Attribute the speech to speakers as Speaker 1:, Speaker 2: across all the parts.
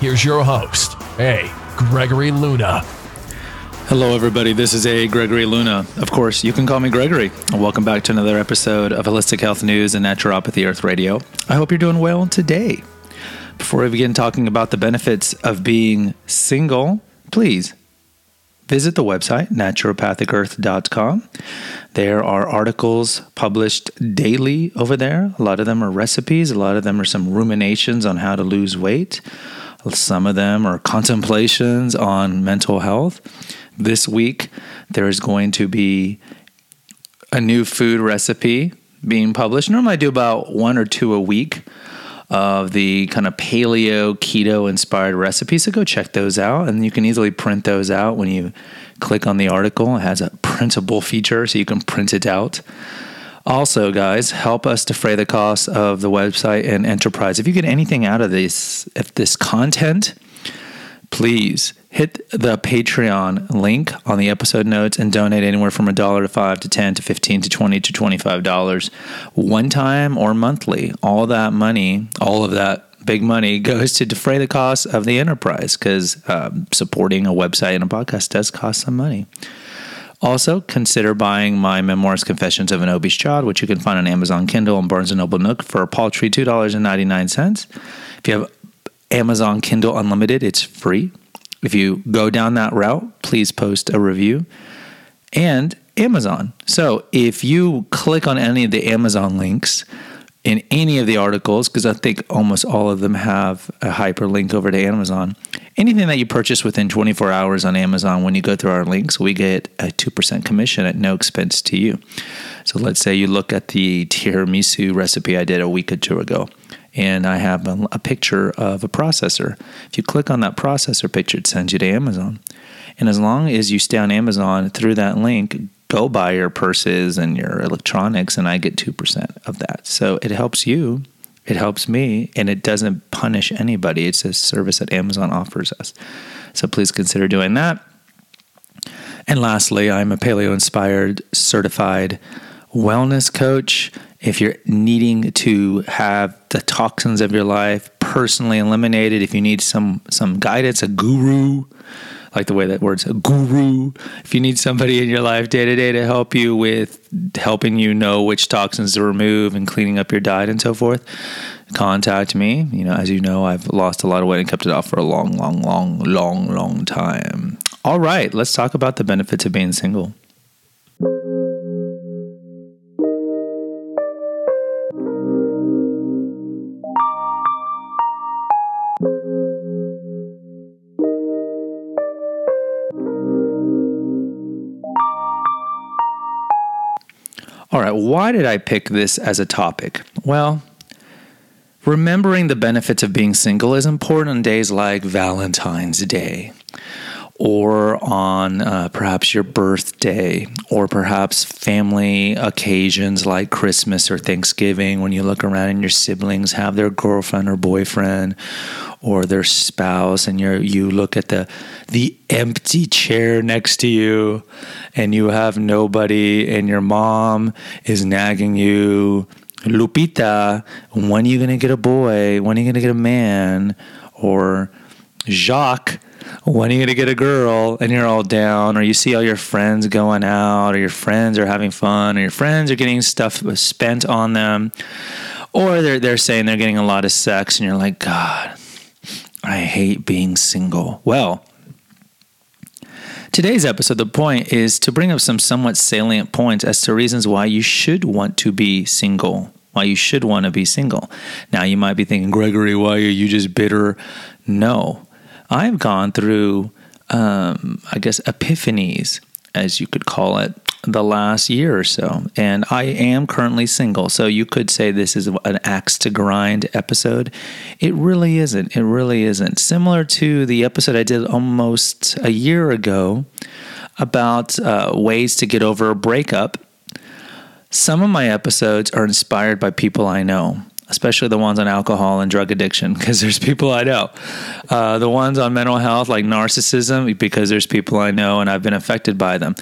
Speaker 1: Here's your host, A. Gregory Luna.
Speaker 2: Hello, everybody. This is A. Gregory Luna. Of course, you can call me Gregory. Welcome back to another episode of Holistic Health News and Naturopathic Earth Radio. I hope you're doing well today. Before we begin talking about the benefits of being single, please visit the website naturopathicearth.com. There are articles published daily over there. A lot of them are recipes, a lot of them are some ruminations on how to lose weight. Some of them are contemplations on mental health. This week, there is going to be a new food recipe being published. Normally, I do about one or two a week of the kind of paleo keto inspired recipes. So go check those out. And you can easily print those out when you click on the article. It has a printable feature so you can print it out. Also, guys, help us defray the cost of the website and enterprise. If you get anything out of this, if this content, please hit the Patreon link on the episode notes and donate anywhere from a dollar to five to ten to fifteen to twenty to twenty-five dollars, one time or monthly. All that money, all of that big money goes to defray the cost of the enterprise because um, supporting a website and a podcast does cost some money. Also, consider buying my memoirs, Confessions of an Obese Child, which you can find on Amazon Kindle and Barnes & Noble Nook for a paltry $2.99. If you have Amazon Kindle Unlimited, it's free. If you go down that route, please post a review. And Amazon. So if you click on any of the Amazon links, in any of the articles, because I think almost all of them have a hyperlink over to Amazon. Anything that you purchase within 24 hours on Amazon, when you go through our links, we get a 2% commission at no expense to you. So let's say you look at the tiramisu recipe I did a week or two ago, and I have a, a picture of a processor. If you click on that processor picture, it sends you to Amazon. And as long as you stay on Amazon through that link, go buy your purses and your electronics, and I get 2% of that. So it helps you, it helps me, and it doesn't punish anybody. It's a service that Amazon offers us. So please consider doing that. And lastly, I'm a paleo inspired certified wellness coach. If you're needing to have the toxins of your life personally eliminated, if you need some some guidance, a guru, like the way that word's guru. If you need somebody in your life day to day to help you with helping you know which toxins to remove and cleaning up your diet and so forth, contact me. You know, as you know, I've lost a lot of weight and kept it off for a long, long, long, long, long time. All right, let's talk about the benefits of being single. Why did I pick this as a topic? Well, remembering the benefits of being single is important on days like Valentine's Day or on uh, perhaps your birthday or perhaps family occasions like Christmas or Thanksgiving when you look around and your siblings have their girlfriend or boyfriend or their spouse and you you look at the the empty chair next to you and you have nobody and your mom is nagging you Lupita when are you to get a boy? When are you to get a man? or Jacques when are you going to get a girl and you're all down or you see all your friends going out or your friends are having fun or your friends are getting stuff spent on them or they're, they're saying they're getting a lot of sex and you're like god I hate being single. Well, today's episode, the point is to bring up some somewhat salient points as to reasons why you should want to be single, why you should want to be single. Now, you might be thinking, Gregory, why are you just bitter? No, I've gone through, um, I guess, epiphanies, as you could call it, the last year or so. And I am currently single. So you could say this is an axe to grind episode. It really isn't. It really isn't. Similar to the episode I did almost a year ago about uh, ways to get over a breakup. Some of my episodes are inspired by people I know especially the ones on alcohol and drug addiction, because there's people I know. Uh, the ones on mental health, like narcissism, because there's people I know and I've been affected by them.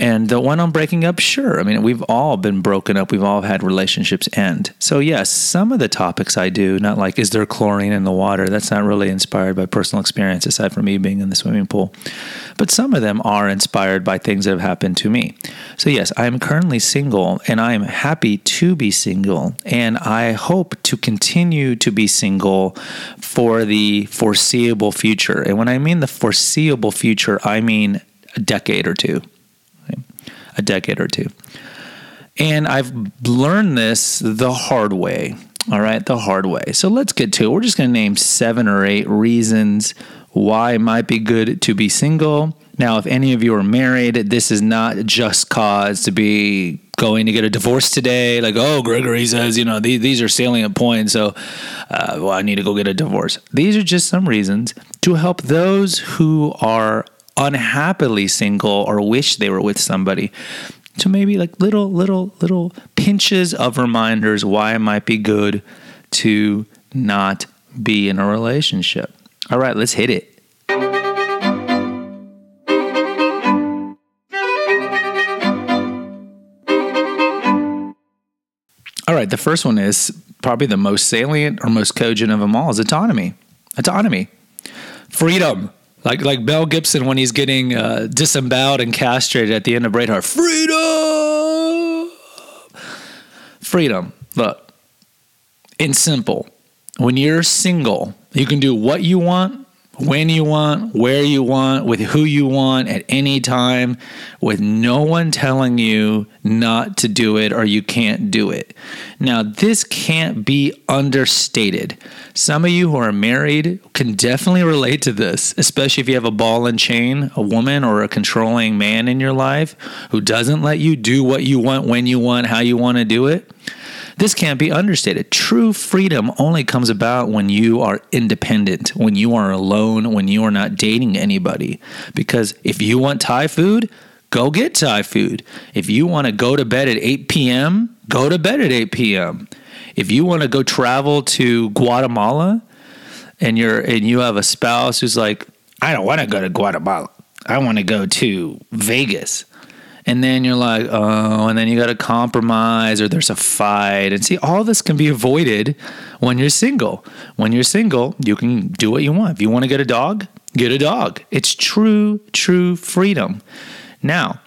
Speaker 2: And the one on breaking up, sure. I mean, we've all been broken up. We've all had relationships end. So, yes, some of the topics I do, not like is there chlorine in the water? That's not really inspired by personal experience, aside from me being in the swimming pool. But some of them are inspired by things that have happened to me. So, yes, I am currently single and I am happy to be single. And I hope to continue to be single for the foreseeable future. And when I mean the foreseeable future, I mean a decade or two a decade or two. And I've learned this the hard way. All right, the hard way. So let's get to it. We're just going to name seven or eight reasons why it might be good to be single. Now, if any of you are married, this is not just cause to be going to get a divorce today. Like, oh, Gregory says, you know, these, these are salient points. So, uh, well, I need to go get a divorce. These are just some reasons to help those who are unhappily single or wish they were with somebody to maybe like little little little pinches of reminders why it might be good to not be in a relationship. All right, let's hit it. All right, the first one is probably the most salient or most cogent of them all is autonomy. Autonomy. Freedom. Like like Mel Gibson when he's getting uh, disemboweled and castrated at the end of Braveheart. Freedom, freedom. Look, in simple. When you're single, you can do what you want when you want, where you want, with who you want at any time, with no one telling you not to do it or you can't do it. Now, this can't be understated. Some of you who are married can definitely relate to this, especially if you have a ball and chain, a woman or a controlling man in your life who doesn't let you do what you want, when you want, how you want to do it. This can't be understated. True freedom only comes about when you are independent, when you are alone, when you are not dating anybody. Because if you want Thai food, go get Thai food. If you want to go to bed at 8 p.m., go to bed at 8 p.m. If you want to go travel to Guatemala and you're and you have a spouse who's like, I don't want to go to Guatemala. I want to go to Vegas and then you're like, oh, and then you got to compromise or there's a fight. And see, all this can be avoided when you're single. When you're single, you can do what you want. If you want to get a dog, get a dog. It's true, true freedom. Now,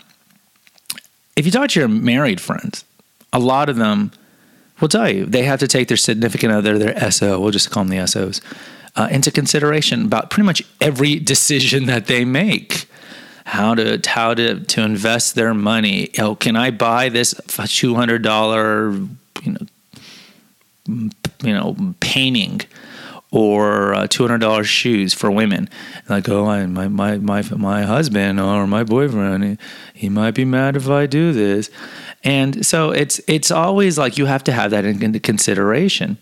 Speaker 2: if you talk to your married friends, a lot of them will tell you they have to take their significant other, their SO, we'll just call them the SOs, uh, into consideration about pretty much every decision that they make how to how to to invest their money. Oh, can I buy this two hundred dollar you know you know painting? or uh, two hundred dollars shoes for women. Like, oh, I, my my my my husband or my boyfriend, he, he, might be mad if I do this, and so it's it's always like you have to have that into consideration.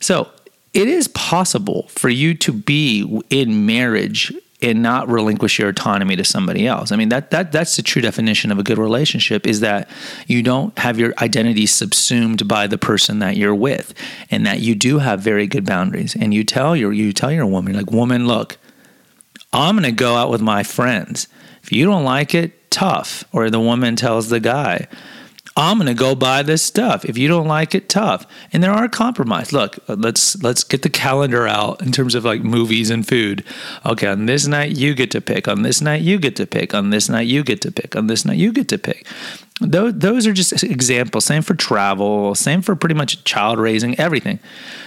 Speaker 2: So it is possible for you to be in marriage and not relinquish your autonomy to somebody else. I mean that that that's the true definition of a good relationship is that you don't have your identity subsumed by the person that you're with and that you do have very good boundaries and you tell your you tell your woman like woman look I'm going to go out with my friends. If you don't like it, tough. Or the woman tells the guy, I'm going to go buy this stuff. If you don't like it, tough. And there are compromise. Look, let's let's get the calendar out in terms of like movies and food. Okay, on this night you get to pick. On this night you get to pick. On this night you get to pick. On this night you get to pick. Those those are just examples. Same for travel. Same for pretty much child raising. Everything.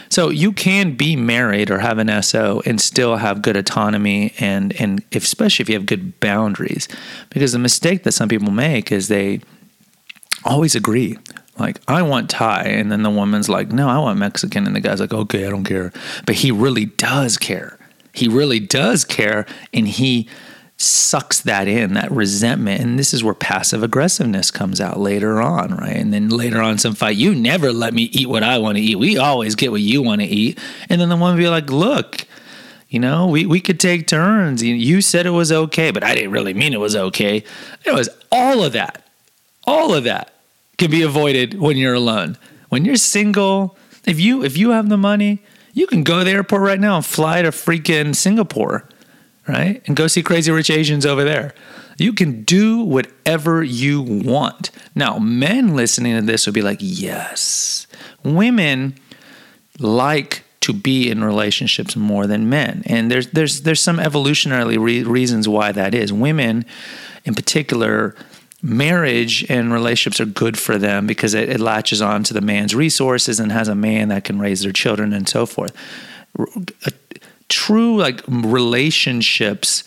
Speaker 2: So you can be married or have an SO and still have good autonomy and and if, especially if you have good boundaries. Because the mistake that some people make is they always agree. Like, I want Thai. And then the woman's like, no, I want Mexican. And the guy's like, okay, I don't care. But he really does care. He really does care. And he sucks that in, that resentment. And this is where passive aggressiveness comes out later on, right? And then later on, some fight, you never let me eat what I want to eat. We always get what you want to eat. And then the woman be like, look, you know, we, we could take turns. You said it was okay, but I didn't really mean it was okay. It was all of that. All of that can be avoided when you're alone. When you're single, if you if you have the money, you can go to the airport right now and fly to freaking Singapore, right? And go see Crazy Rich Asians over there. You can do whatever you want. Now, men listening to this would be like, yes. Women like to be in relationships more than men. And there's there's there's some evolutionary re- reasons why that is. Women in particular marriage and relationships are good for them because it, it, latches on to the man's resources and has a man that can raise their children and so forth. A, true like relationships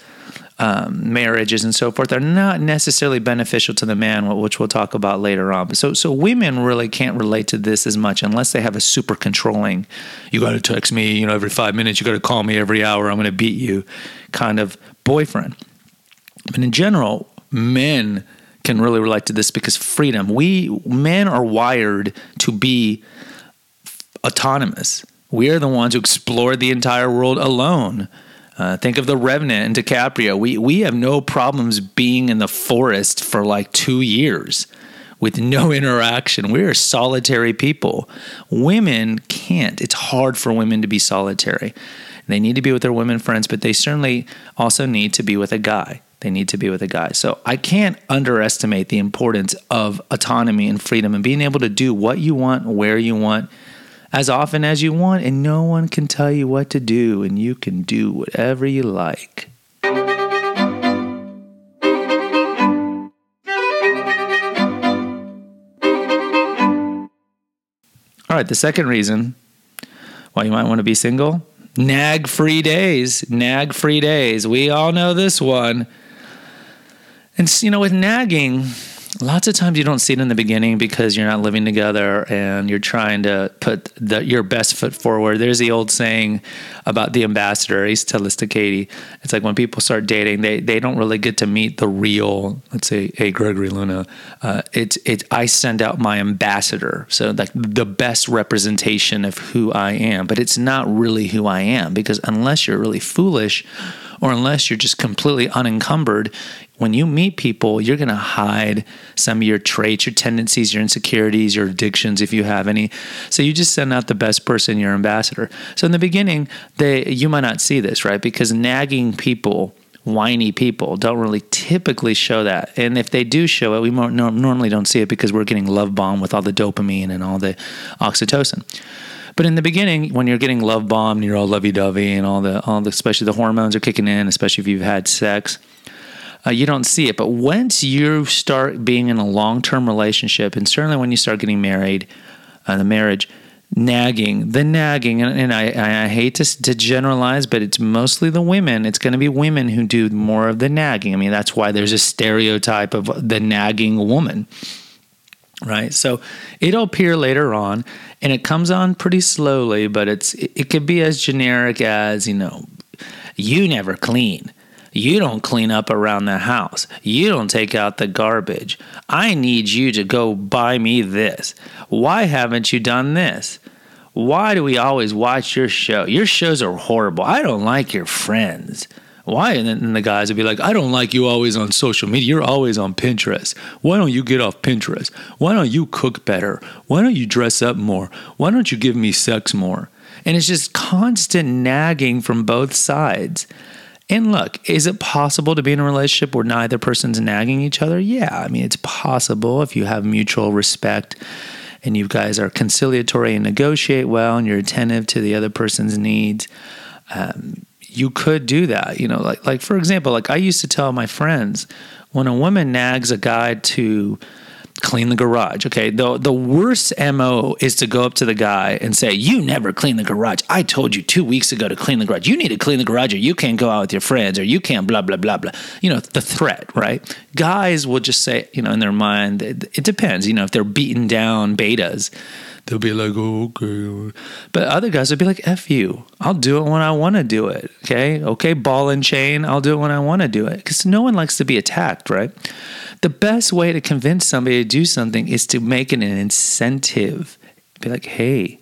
Speaker 2: um, marriages and so forth are not necessarily beneficial to the man, which we'll talk about later on. So, so women really can't relate to this as much unless they have a super controlling, you got to text me, you know, every five minutes, you got to call me every hour, I'm going to beat you kind of boyfriend. But in general, men can really relate to this because freedom. We men are wired to be autonomous. We are the ones who explore the entire world alone. Uh, think of the Revenant and DiCaprio. We we have no problems being in the forest for like two years with no interaction. We are solitary people. Women can't. It's hard for women to be solitary. They need to be with their women friends, but they certainly also need to be with a guy. They need to be with a guy. So I can't underestimate the importance of autonomy and freedom and being able to do what you want, where you want, as often as you want, and no one can tell you what to do, and you can do whatever you like. All right, the second reason why you might want to be single nag free days. Nag free days. We all know this one. And, you know, with nagging, lots of times you don't see it in the beginning because you're not living together and you're trying to put the, your best foot forward. There's the old saying about the ambassador. I used to tell this to Katie. It's like when people start dating, they, they don't really get to meet the real, let's say, hey, Gregory Luna. Uh, it's, it, I send out my ambassador. So like the best representation of who I am, but it's not really who I am because unless you're really foolish or unless you're just completely unencumbered, when you meet people, you're going to hide some of your traits, your tendencies, your insecurities, your addictions, if you have any. So you just send out the best person, your ambassador. So in the beginning, they you might not see this, right? Because nagging people, whiny people, don't really typically show that. And if they do show it, we normally don't see it because we're getting love bomb with all the dopamine and all the oxytocin. But in the beginning, when you're getting love bombed, you're all lovey dovey, and all the all the especially the hormones are kicking in, especially if you've had sex uh, you don't see it. But once you start being in a long term relationship, and certainly when you start getting married, uh, the marriage, nagging, the nagging, and, and I, I, hate to, to generalize, but it's mostly the women. It's going to be women who do more of the nagging. I mean, that's why there's a stereotype of the nagging woman, right? So it'll appear later on, and it comes on pretty slowly, but it's it, it could be as generic as you know, you never clean you don't clean up around the house. You don't take out the garbage. I need you to go buy me this. Why haven't you done this? Why do we always watch your show? Your shows are horrible. I don't like your friends. Why? And then the guys would be like, I don't like you always on social media. You're always on Pinterest. Why don't you get off Pinterest? Why don't you cook better? Why don't you dress up more? Why don't you give me sex more? And it's just constant nagging from both sides. And look, is it possible to be in a relationship where neither person's nagging each other? Yeah, I mean, it's possible if you have mutual respect and you guys are conciliatory and negotiate well and you're attentive to the other person's needs. Um, you could do that, you know, like like for example, like I used to tell my friends when a woman nags a guy to clean the garage. Okay. The the worst MO is to go up to the guy and say, You never clean the garage. I told you two weeks ago to clean the garage. You need to clean the garage or you can't go out with your friends or you can't blah blah blah blah. You know, the threat, right? Guys will just say, you know, in their mind, it, it depends. You know, if they're beaten down betas, they'll be like, oh, okay. But other guys would be like, F you. I'll do it when I want to do it. Okay. Okay. Ball and chain. I'll do it when I want to do it. Because no one likes to be attacked, right? The best way to convince somebody to do something is to make it an incentive. Be like, hey,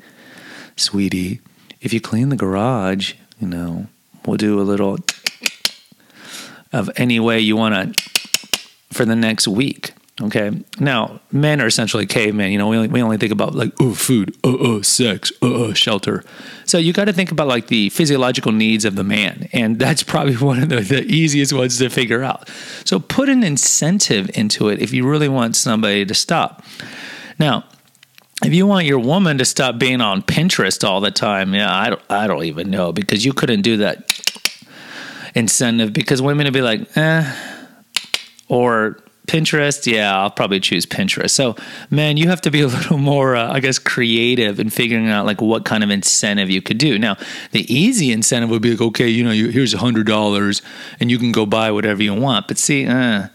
Speaker 2: sweetie, if you clean the garage, you know, we'll do a little of any way you want to for the next week. Okay. Now, men are essentially cavemen. You know, we only, we only think about like, oh, food, oh, oh, sex, oh, oh, shelter. So you got to think about like the physiological needs of the man. And that's probably one of the, the easiest ones to figure out. So put an incentive into it if you really want somebody to stop. Now, if you want your woman to stop being on Pinterest all the time, yeah, I don't, I don't even know because you couldn't do that incentive because women would be like, eh, or Pinterest, yeah, I'll probably choose Pinterest. So, man, you have to be a little more, uh, I guess, creative in figuring out like what kind of incentive you could do. Now, the easy incentive would be like, okay, you know, you, here's a hundred dollars, and you can go buy whatever you want. But see, uh,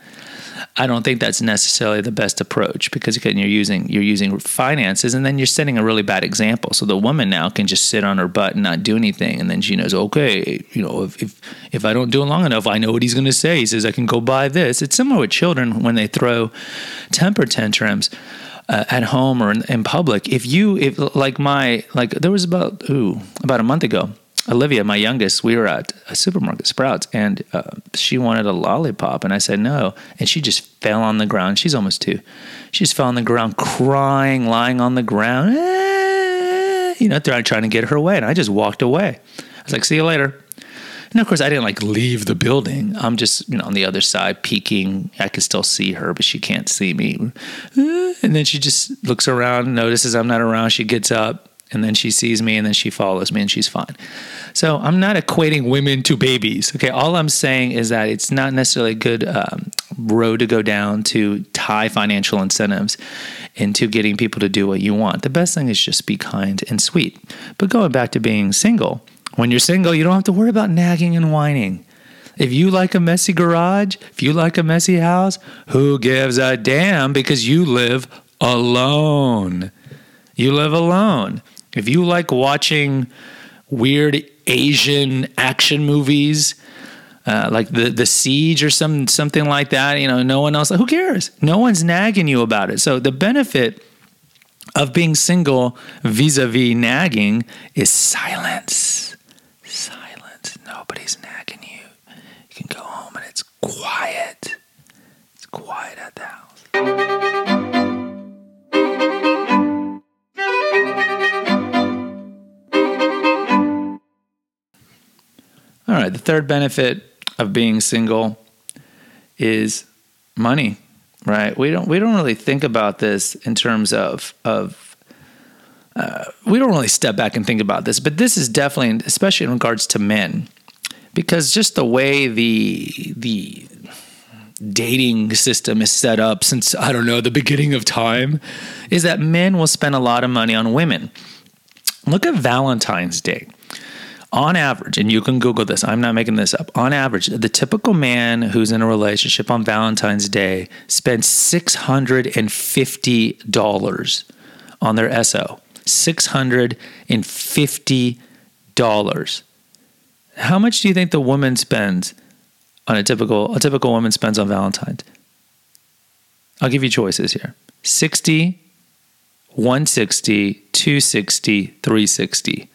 Speaker 2: I don't think that's necessarily the best approach because again, you're using you're using finances, and then you're setting a really bad example. So the woman now can just sit on her butt and not do anything, and then she knows, okay, you know, if if, if I don't do it long enough, I know what he's going to say. He says I can go buy this. It's similar with children when they throw temper tantrums. Uh, at home or in, in public, if you if like my like there was about ooh about a month ago, Olivia, my youngest, we were at a supermarket, Sprouts, and uh, she wanted a lollipop, and I said no, and she just fell on the ground. She's almost two. She just fell on the ground, crying, lying on the ground, eh, you know, trying to get her away, and I just walked away. I was like, "See you later." And of course, I didn't like leave the building. I'm just, you know, on the other side peeking. I can still see her, but she can't see me. Eh, and then she just looks around, notices I'm not around. She gets up, and then she sees me and then she follows me and she's fine. So I'm not equating women to babies. Okay, all I'm saying is that it's not necessarily a good um, road to go down to tie financial incentives into getting people to do what you want. The best thing is just be kind and sweet. But going back to being single, when you're single, you don't have to worry about nagging and whining. If you like a messy garage, if you like a messy house, who gives a damn because you live alone. You live alone. If you like watching weird Asian action movies, uh, like the the siege or some something like that, you know, no one else. Who cares? No one's nagging you about it. So the benefit of being single vis-a-vis nagging is silence. Silence. Nobody's nagging you. You can go home and it's quiet. It's quiet at the house. All right. The third benefit of being single is money, right? We don't we don't really think about this in terms of of uh, we don't really step back and think about this, but this is definitely, especially in regards to men, because just the way the the dating system is set up since I don't know the beginning of time, is that men will spend a lot of money on women. Look at Valentine's Day on average, and you can Google this, I'm not making this up. On average, the typical man who's in a relationship on Valentine's Day spends $650 on their SO. $650. How much do you think the woman spends on a typical a typical woman spends on Valentine's? I'll give you choices here. 60, 160, 260, 360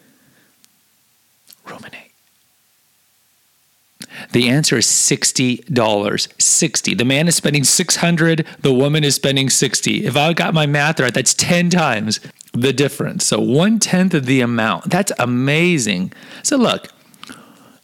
Speaker 2: The answer is $60. 60. The man is spending 600, the woman is spending 60. If I got my math right, that's 10 times the difference. So one tenth of the amount. That's amazing. So look,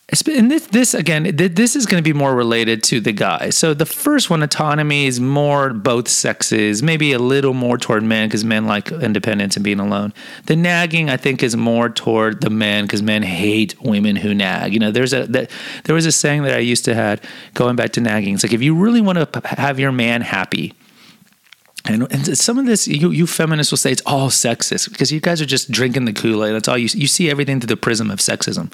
Speaker 2: and this, this again, this is going to be more related to the guy. So the first one, autonomy, is more both sexes, maybe a little more toward men because men like independence and being alone. The nagging, I think, is more toward the men because men hate women who nag. You know, there's a that, there was a saying that I used to had going back to nagging. It's like if you really want to have your man happy, and, and some of this, you, you feminists will say it's all sexist because you guys are just drinking the Kool Aid. That's all you you see everything through the prism of sexism.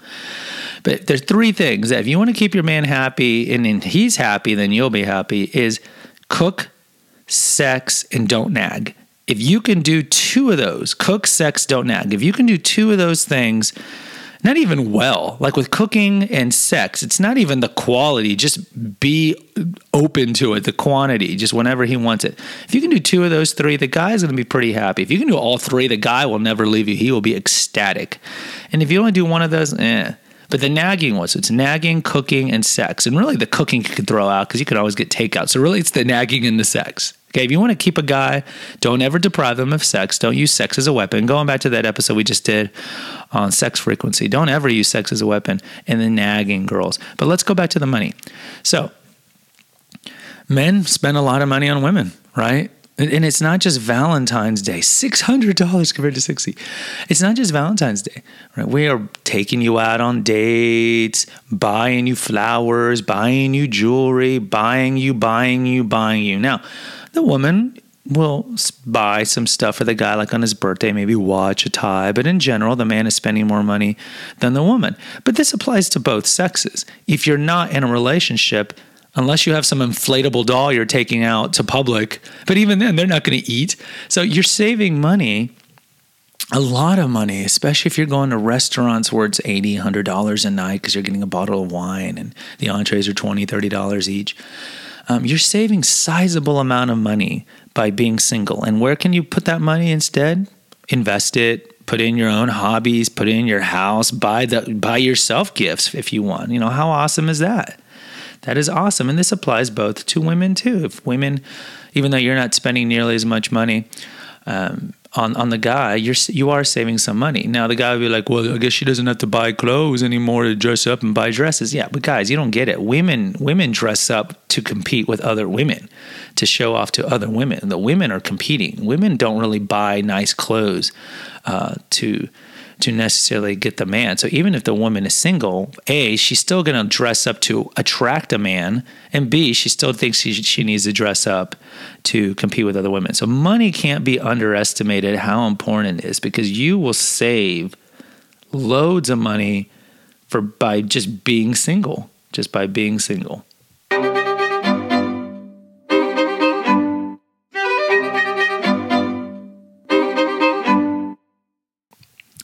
Speaker 2: But there's three things that if you want to keep your man happy and, and he's happy, then you'll be happy. Is cook, sex, and don't nag. if you can do two of those, cook, sex, don't nag, if you can do two of those things, not even well, like with cooking and sex, it's not even the quality, just be open to it, the quantity, just whenever he wants it. If you can do two of those three, the guy is going to be pretty happy. If you can do all three, the guy will never leave you. He will be ecstatic. And if you only do one of those, eh. But the nagging was it's nagging, cooking, and sex. And really, the cooking you could throw out because you could always get takeout. So really, it's the nagging and the sex. Okay, if you want to keep a guy, don't ever deprive him of sex. Don't use sex as a weapon. Going back to that episode we just did on sex frequency, don't ever use sex as a weapon. And the nagging girls. But let's go back to the money. So, men spend a lot of money on women, right? And it's not just Valentine's Day, $600 compared to 60. It's not just Valentine's Day, right? We are taking you out on dates, buying you flowers, buying you jewelry, buying you, buying you, buying you. Now, the woman will buy some stuff for the guy, like on his birthday, maybe watch, a tie. But in general, the man is spending more money than the woman. But this applies to both sexes. If you're not in a relationship, unless you have some inflatable doll you're taking out to public. But even then, they're not going to eat. So you're saving money, a lot of money, especially if you're going to restaurants where it's $80, $100 a night because you're getting a bottle of wine and the entrees are $20, $30 each. Um, you're saving sizable amount of money by being single. And where can you put that money instead? Invest it, put in your own hobbies, put in your house, buy the buy yourself gifts if you want. You know, how awesome is that? That is awesome. And this applies both to women too. If women, even though you're not spending nearly as much money um, on, on the guy, you're, you are saving some money. Now, the guy will be like, well, I guess she doesn't have to buy clothes anymore to dress up and buy dresses. Yeah, but guys, you don't get it. Women, women dress up to compete with other women, to show off to other women. The women are competing. Women don't really buy nice clothes uh, to to necessarily get the man. So even if the woman is single, A, she's still going to dress up to attract a man, and B, she still thinks she, she needs to dress up to compete with other women. So money can't be underestimated how important it is because you will save loads of money for by just being single, just by being single.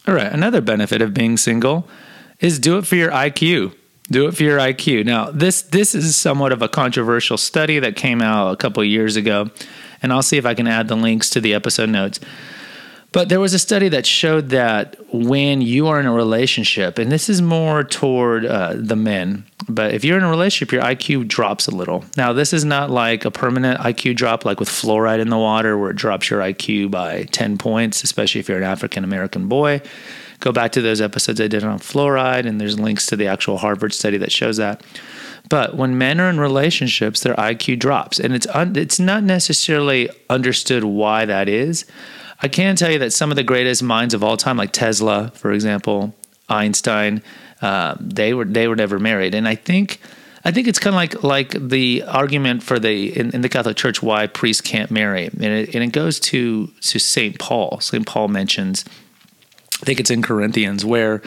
Speaker 2: All right. Another benefit of being single is do it for your IQ. Do it for your IQ. Now, this this is somewhat of a controversial study that came out a couple years ago, and I'll see if I can add the links to the episode notes. But there was a study that showed that when you are in a relationship, and this is more toward uh, the men, but if you're in a relationship, your IQ drops a little. Now, this is not like a permanent IQ drop, like with fluoride in the water, where it drops your IQ by 10 points, especially if you're an African American boy. Go back to those episodes I did on fluoride, and there's links to the actual Harvard study that shows that. But when men are in relationships, their IQ drops, and it's un- it's not necessarily understood why that is. I can tell you that some of the greatest minds of all time, like Tesla, for example, Einstein, uh, they were they were never married, and I think I think it's kind of like like the argument for the in, in, the Catholic Church why priests can't marry, and it, and it goes to to Saint Paul. Saint Paul mentions, I think it's in Corinthians where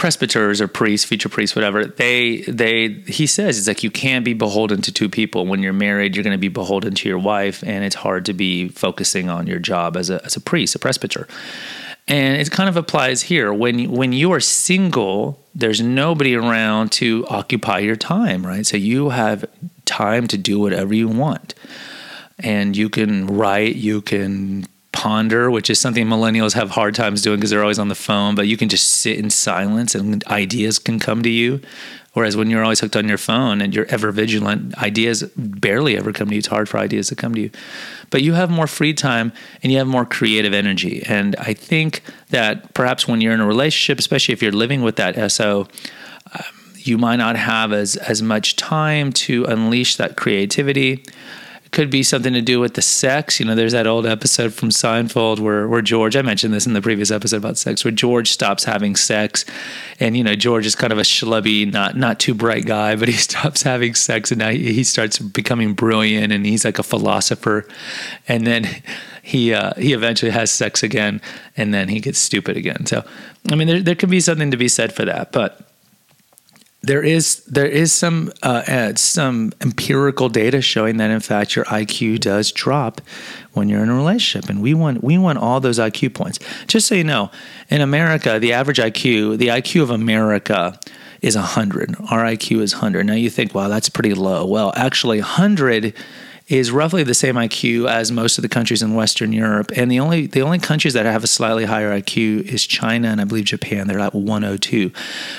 Speaker 2: presbyters or priests, future priests, whatever, they they he says it's like you can't be beholden to two people. When you're married, you're going to be beholden to your wife, and it's hard to be focusing on your job as a as a priest, a presbyter. And it kind of applies here. When when you are single, there's nobody around to occupy your time, right? So you have time to do whatever you want. And you can write, you can ponder, which is something millennials have hard times doing because they're always on the phone, but you can just sit in silence and ideas can come to you. Whereas when you're always hooked on your phone and you're ever vigilant, ideas barely ever come to you. It's hard for ideas to come to you. But you have more free time and you have more creative energy. And I think that perhaps when you're in a relationship, especially if you're living with that SO, um, you might not have as, as much time to unleash that creativity could be something to do with the sex. You know, there's that old episode from Seinfeld where where George, I mentioned this in the previous episode about sex, where George stops having sex, and you know George is kind of a schlubby, not not too bright guy, but he stops having sex, and now he, starts becoming brilliant, and he's like a philosopher, and then he uh, he eventually has sex again, and then he gets stupid again. So, I mean, there there can be something to be said for that, but there is there is some uh, uh, some empirical data showing that in fact your IQ does drop when you're in a relationship, and we want we want all those IQ points. Just so you know, in America, the average IQ, the IQ of America is 100. Our IQ is 100. Now you think, wow, that's pretty low. Well, actually, 100 is roughly the same IQ as most of the countries in Western Europe, and the only the only countries that have a slightly higher IQ is China and I believe Japan. They're at 102,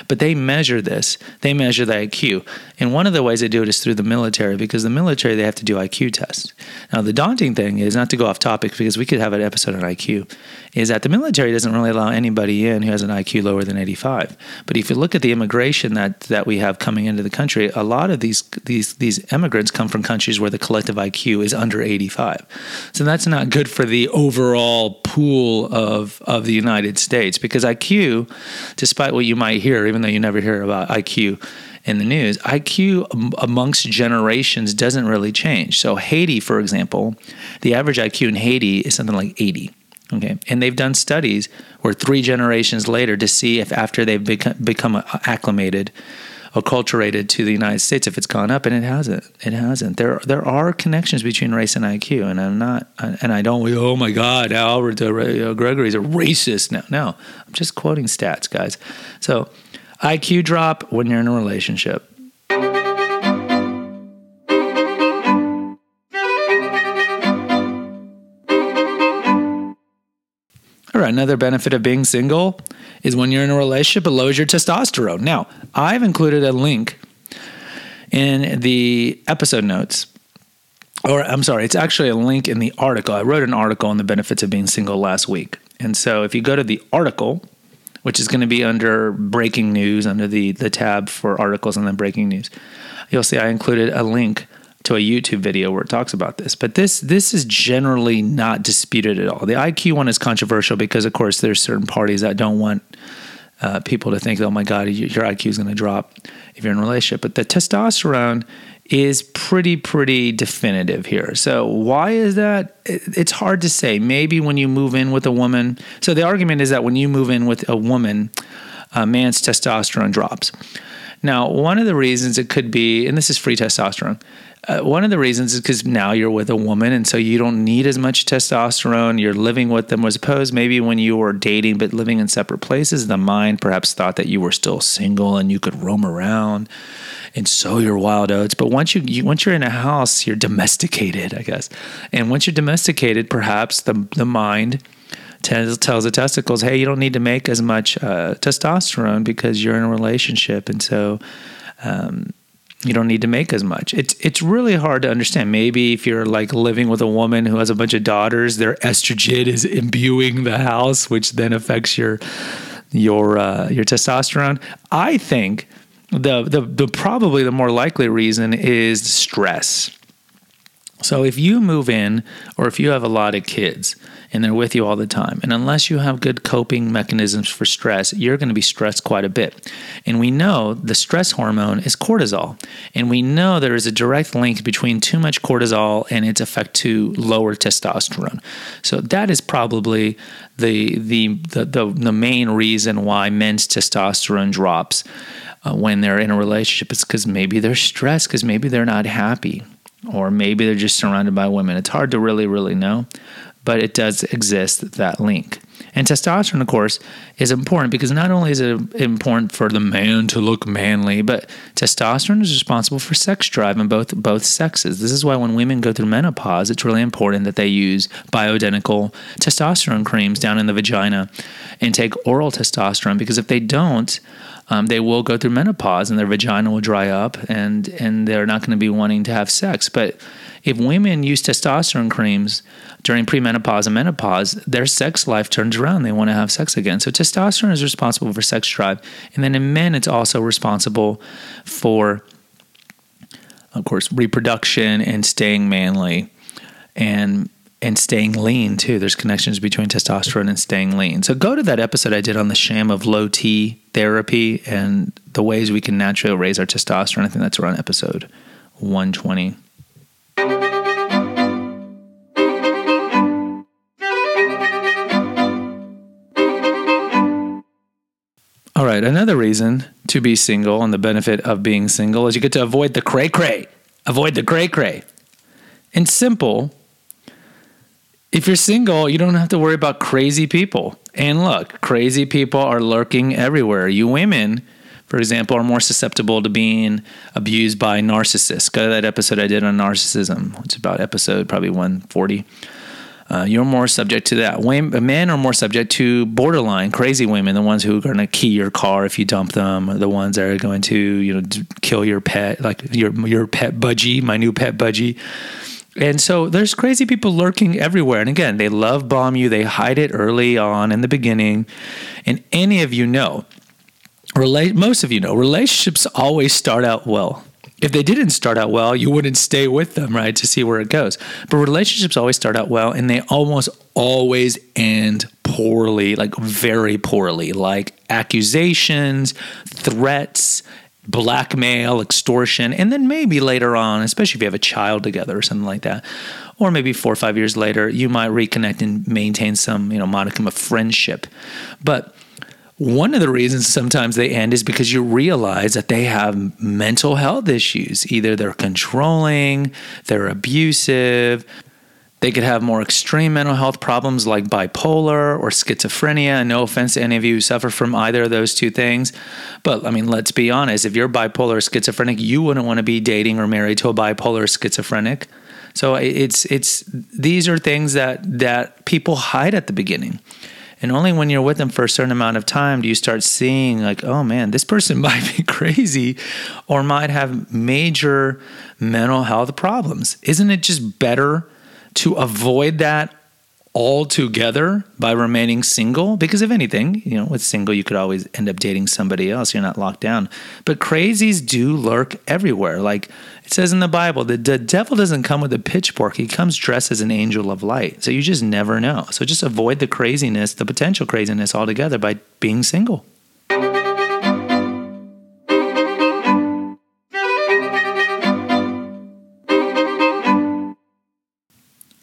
Speaker 2: but they measure this. They measure the IQ, and one of the ways they do it is through the military because the military they have to do IQ tests. Now the daunting thing is not to go off topic because we could have an episode on IQ. Is that the military doesn't really allow anybody in who has an IQ lower than 85. But if you look at the immigration that that we have coming into the country, a lot of these these these immigrants come from countries where the collective IQ is under 85. So that's not good for the overall pool of, of the United States because IQ, despite what you might hear, even though you never hear about IQ in the news, IQ amongst generations doesn't really change. So, Haiti, for example, the average IQ in Haiti is something like 80. Okay. And they've done studies where three generations later to see if after they've become, become acclimated acculturated to the United States if it's gone up, and it hasn't. It hasn't. There there are connections between race and IQ, and I'm not, and I don't. Oh my God, Albert uh, Gregory's a racist now. No, I'm just quoting stats, guys. So IQ drop when you're in a relationship. Right, another benefit of being single is when you're in a relationship, it lowers your testosterone. Now, I've included a link in the episode notes. Or I'm sorry, it's actually a link in the article. I wrote an article on the benefits of being single last week. And so if you go to the article, which is going to be under breaking news, under the, the tab for articles and then breaking news, you'll see I included a link to a YouTube video where it talks about this. But this this is generally not disputed at all. The IQ one is controversial because, of course, there's certain parties that don't want uh, people to think, "Oh my God, your IQ is going to drop if you're in a relationship." But the testosterone is pretty pretty definitive here. So why is that? It's hard to say. Maybe when you move in with a woman. So the argument is that when you move in with a woman, a man's testosterone drops. Now, one of the reasons it could be, and this is free testosterone, uh, one of the reasons is because now you're with a woman, and so you don't need as much testosterone. You're living with them, as opposed maybe when you were dating but living in separate places, the mind perhaps thought that you were still single and you could roam around and sow your wild oats. But once you, you once you're in a house, you're domesticated, I guess. And once you're domesticated, perhaps the the mind tells, tells the testicles, "Hey, you don't need to make as much uh, testosterone because you're in a relationship," and so. Um, you don't need to make as much. It's it's really hard to understand. Maybe if you're like living with a woman who has a bunch of daughters, their estrogen is imbuing the house, which then affects your your uh, your testosterone. I think the, the the probably the more likely reason is stress. So if you move in, or if you have a lot of kids, and they're with you all the time. And unless you have good coping mechanisms for stress, you're going to be stressed quite a bit. And we know the stress hormone is cortisol. And we know there is a direct link between too much cortisol and its effect to lower testosterone. So that is probably the the the, the, the main reason why men's testosterone drops. Uh, when they're in a relationship, it's because maybe they're stressed, because maybe they're not happy, or maybe they're just surrounded by women. It's hard to really, really know but it does exist, that link. And testosterone, of course, is important because not only is it important for the man to look manly, but testosterone is responsible for sex drive in both both sexes. This is why when women go through menopause, it's really important that they use bioidentical testosterone creams down in the vagina and take oral testosterone because if they don't, um, they will go through menopause and their vagina will dry up and and they're not going to be wanting to have sex. But if women use testosterone creams during premenopause and menopause, their sex life turns around. They want to have sex again. So testosterone is responsible for sex drive. And then in men, it's also responsible for, of course, reproduction and staying manly and and staying lean too. There's connections between testosterone and staying lean. So go to that episode I did on the sham of low T therapy and the ways we can naturally raise our testosterone. I think that's around episode 120. All right, another reason to be single, and the benefit of being single is you get to avoid the cray cray, avoid the cray cray. And simple, if you're single, you don't have to worry about crazy people. And look, crazy people are lurking everywhere. You women, for example, are more susceptible to being abused by narcissists. Go to that episode I did on narcissism. It's about episode probably 140. Uh, you're more subject to that. Men are more subject to borderline crazy women, the ones who are going to key your car if you dump them, the ones that are going to you know kill your pet, like your your pet budgie, my new pet budgie. And so there's crazy people lurking everywhere. And again, they love bomb you. They hide it early on in the beginning. And any of you know, relate most of you know, relationships always start out well if they didn't start out well, you wouldn't stay with them, right, to see where it goes. But relationships always start out well and they almost always end poorly, like very poorly, like accusations, threats, blackmail, extortion, and then maybe later on, especially if you have a child together or something like that, or maybe four or five years later, you might reconnect and maintain some, you know, modicum of friendship. But one of the reasons sometimes they end is because you realize that they have mental health issues. Either they're controlling, they're abusive, they could have more extreme mental health problems like bipolar or schizophrenia. No offense to any of you who suffer from either of those two things. But I mean, let's be honest if you're bipolar or schizophrenic, you wouldn't want to be dating or married to a bipolar or schizophrenic. So it's it's these are things that that people hide at the beginning. And only when you're with them for a certain amount of time do you start seeing, like, oh man, this person might be crazy or might have major mental health problems. Isn't it just better to avoid that altogether by remaining single? Because if anything you know with single you could always end up dating somebody else. You're not locked down. But crazies do lurk everywhere. Like it says in the bible the, the devil doesn't come with a pitchfork. He comes dressed as an angel of light. So you just never know. So just avoid the craziness the potential craziness altogether by being single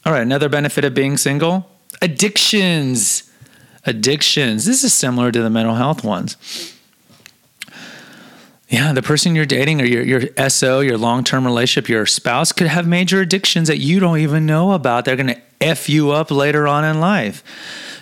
Speaker 2: All right, another benefit of being single addictions. Addictions. This is similar to the mental health ones. Yeah, the person you're dating or your, your SO, your long term relationship, your spouse could have major addictions that you don't even know about. They're going to F you up later on in life.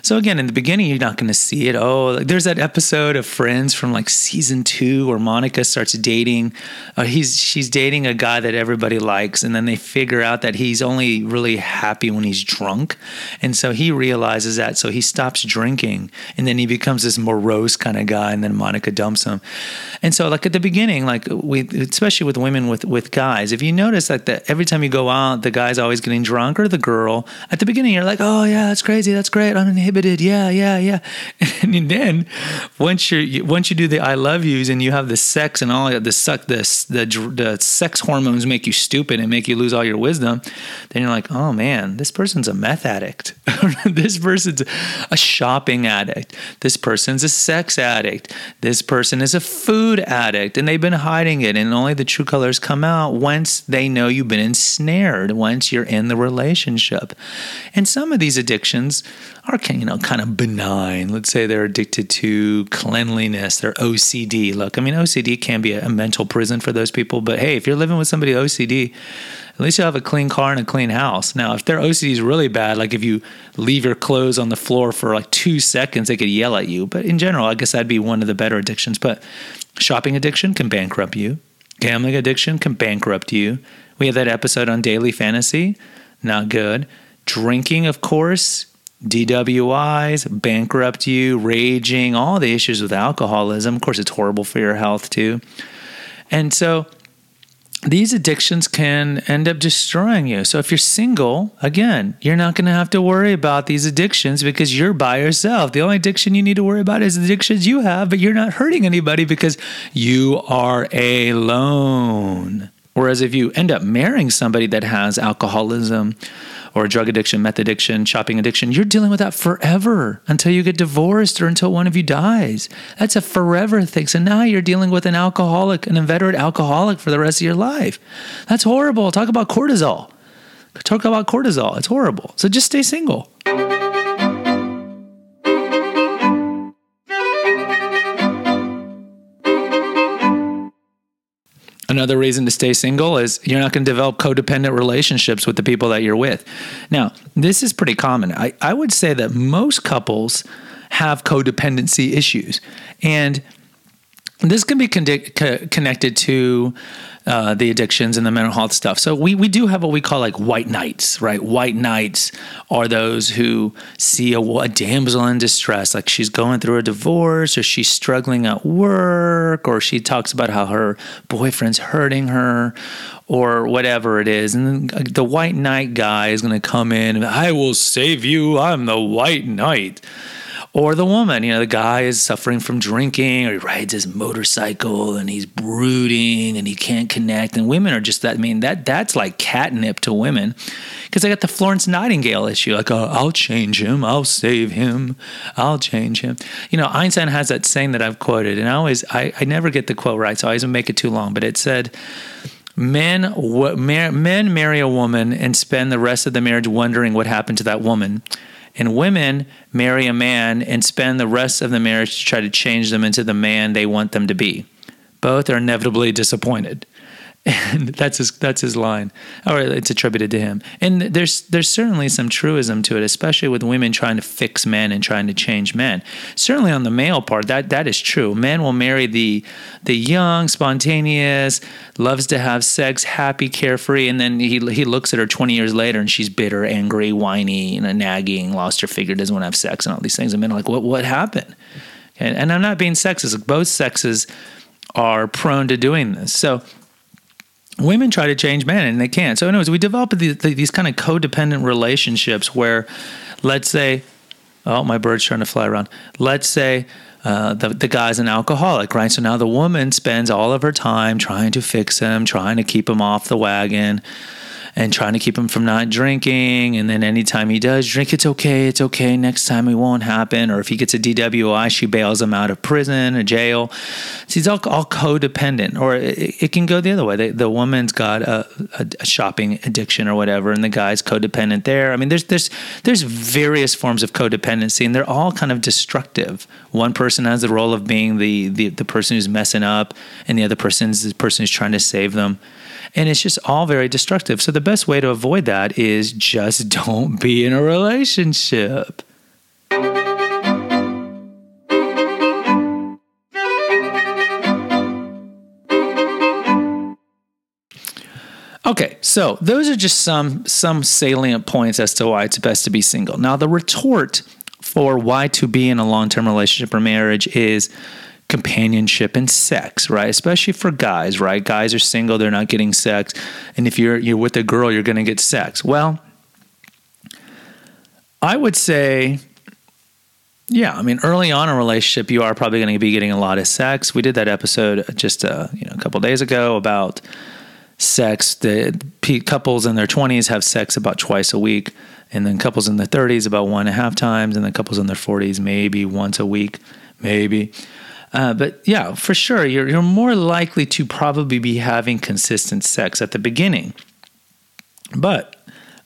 Speaker 2: So again, in the beginning, you're not going to see it. Oh, like there's that episode of Friends from like season two where Monica starts dating. Uh, he's she's dating a guy that everybody likes, and then they figure out that he's only really happy when he's drunk, and so he realizes that. So he stops drinking, and then he becomes this morose kind of guy, and then Monica dumps him. And so, like at the beginning, like we, especially with women with with guys, if you notice that the, every time you go out, the guy's always getting drunk, or the girl. At the beginning, you're like, oh yeah, that's crazy, that's great, uninhibited Yeah, yeah, yeah. And then once you once you do the I love yous and you have the sex and all the suck this the the sex hormones make you stupid and make you lose all your wisdom, then you're like, oh man, this person's a meth addict. this person's a shopping addict. This person's a sex addict. This person is a food addict, and they've been hiding it. And only the true colors come out once they know you've been ensnared. Once you're in the relationship, and some of these addictions are you know kind of benign. Let's say they're addicted to cleanliness, they're OCD. Look, I mean OCD can be a, mental prison for those people, but hey, if you're living with somebody OCD, at least you have a clean car and a clean house. Now, if their OCD is really bad, like if you leave your clothes on the floor for like two seconds, they could yell at you. But in general, I guess that'd be one of the better addictions. But shopping addiction can bankrupt you. Gambling addiction can bankrupt you. We had that episode on daily fantasy. Not good. Drinking, of course, DWIs, bankrupt you, raging, all the issues with alcoholism. Of course, it's horrible for your health too. And so these addictions can end up destroying you. So if you're single, again, you're not going to have to worry about these addictions because you're by yourself. The only addiction you need to worry about is the addictions you have, but you're not hurting anybody because you are alone. Whereas if you end up marrying somebody that has alcoholism, or drug addiction, meth addiction, shopping addiction, you're dealing with that forever until you get divorced or until one of you dies. That's a forever thing. So now you're dealing with an alcoholic, an inveterate alcoholic for the rest of your life. That's horrible. Talk about cortisol. Talk about cortisol. It's horrible. So just stay single. Another reason to stay single is you're not going to develop codependent relationships with the people that you're with. Now, this is pretty common. I, I would say that most couples have codependency issues. And this can be con- connected to uh, the addictions and the mental health stuff. So we we do have what we call like white knights, right? White knights are those who see a, a damsel in distress, like she's going through a divorce or she's struggling at work, or she talks about how her boyfriend's hurting her, or whatever it is. And the white knight guy is going to come in I will save you. I'm the white knight or the woman, you know, the guy is suffering from drinking or he rides his motorcycle and he's brooding and he can't connect. And women are just that, I mean, that that's like catnip to women because I got the Florence Nightingale issue. Like, oh, I'll change him, I'll save him, I'll change him. You know, Einstein has that saying that I've quoted, and I always, I, I never get the quote right, so I always make it too long, but it said, Men, men marry a woman and spend the rest of the marriage wondering what happened to that woman and women marry a man and spend the rest of the marriage to try to change them into the man they want them to be. Both are inevitably disappointed and that's his that's his line, or it's attributed to him. And there's there's certainly some truism to it, especially with women trying to fix men and trying to change men. Certainly on the male part, that that is true. Men will marry the the young, spontaneous, loves to have sex, happy, carefree, and then he he looks at her 20 years later and she's bitter, angry, whiny, know, nagging, lost her figure, doesn't want to have sex, and all these things. And men are like, what what happened? And, and I'm not being sexist. Both sexes are prone to doing this. So women try to change men and they can't. So, anyways, we develop these, these kind of codependent relationships where, let's say, oh, my bird's trying to fly around. Let's say uh, the, the guy's an alcoholic, right? So now the woman spends all of her time trying to fix him, trying to keep him off the wagon and trying to keep him from not drinking. And then anytime he does drink, it's okay, it's okay. Next time it won't happen. Or if he gets a DWI, she bails him out of prison or jail. So he's all, all codependent. Or it, it can go the other way. The, the woman's got a, a, a, shopping addiction or whatever, and the guy's codependent there. I mean, there's there's there's various forms of codependency, and they're all kind of destructive. One person has the role of being the the, the person who's messing up, and the other person is the person who's trying to save them. And it's just all very destructive. So the best way to avoid that is just don't be in a relationship. Okay, so those are just some some salient points as to why it's best to be single. Now the retort for why to be in a long-term relationship or marriage is companionship and sex, right? Especially for guys, right? Guys are single, they're not getting sex. And if you're you're with a girl, you're going to get sex. Well, I would say yeah, I mean, early on in a relationship, you are probably going to be getting a lot of sex. We did that episode just uh, you know a couple days ago about sex. The couples in their twenties have sex about twice a week, and then couples in their thirties about one and a half times, and then couples in their forties maybe once a week, maybe. Uh, but yeah, for sure, you're, you're more likely to probably be having consistent sex at the beginning. But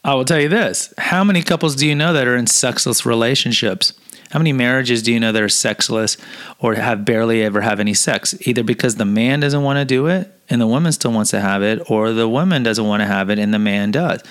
Speaker 2: I will tell you this how many couples do you know that are in sexless relationships? How many marriages do you know that are sexless or have barely ever have any sex? Either because the man doesn't want to do it and the woman still wants to have it, or the woman doesn't want to have it and the man does.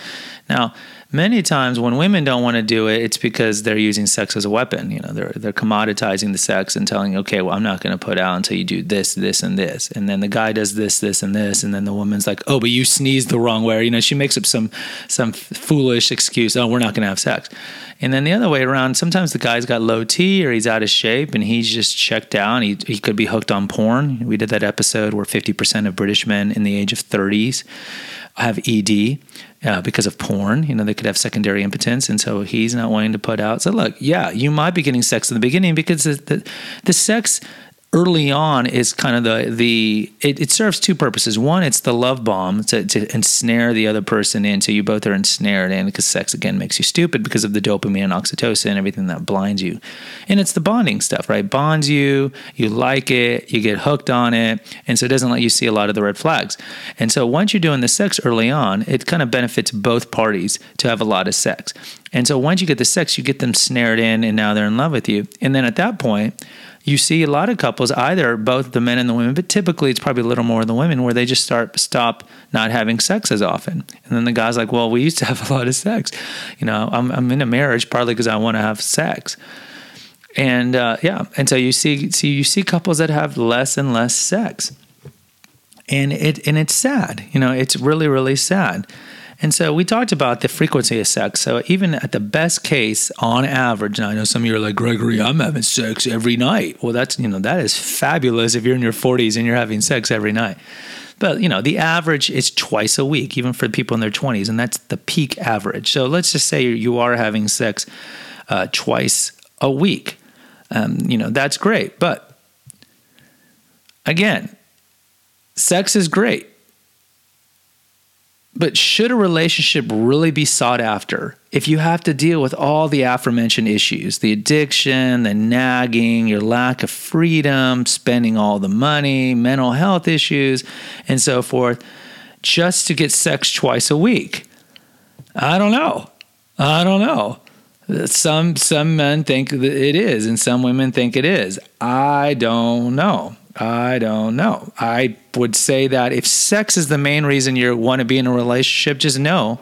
Speaker 2: Now, many times when women don't want to do it, it's because they're using sex as a weapon. You know, they're they're commoditizing the sex and telling, okay, well, I'm not going to put out until you do this, this, and this, and then the guy does this, this, and this, and then the woman's like, oh, but you sneezed the wrong way. You know, she makes up some some foolish excuse. Oh, we're not going to have sex. And then the other way around, sometimes the guy's got low T or he's out of shape and he's just checked out. He, he could be hooked on porn. We did that episode where 50% of British men in the age of 30s have ED uh, because of porn. You know, they could have secondary impotence, and so he's not wanting to put out. So look, yeah, you might be getting sex in the beginning because the, the, the sex early on is kind of the the it, it, serves two purposes. One, it's the love bomb to, to ensnare the other person in, so you both are ensnared in because sex again makes you stupid because of the dopamine and oxytocin and everything that blinds you. And it's the bonding stuff, right? Bonds you, you like it, you get hooked on it, and so it doesn't let you see a lot of the red flags. And so once you're doing the sex early on, it kind of benefits both parties to have a lot of sex. And so once you get the sex, you get them snared in and now they're in love with you. And then at that point, you see a lot of couples, either both the men and the women, but typically it's probably a little more the women, where they just start stop not having sex as often. And then the guy's like, "Well, we used to have a lot of sex. You know, I'm, I'm in a marriage partly because I want to have sex." And uh, yeah, and so you see, see, you see couples that have less and less sex, and it and it's sad. You know, it's really really sad. And so we talked about the frequency of sex. So even at the best case, on average, and I know some of you are like, Gregory, I'm having sex every night. Well, that's, you know, that is fabulous if you're in your 40s and you're having sex every night. But, you know, the average is twice a week, even for people in their 20s, and that's the peak average. So let's just say you are having sex uh, twice a week. Um, you know, that's great. But again, sex is great. But should a relationship really be sought after if you have to deal with all the aforementioned issues the addiction, the nagging, your lack of freedom, spending all the money, mental health issues, and so forth, just to get sex twice a week? I don't know. I don't know. Some some men think it is, and some women think it is. I don't know. I don't know. I would say that if sex is the main reason you want to be in a relationship, just know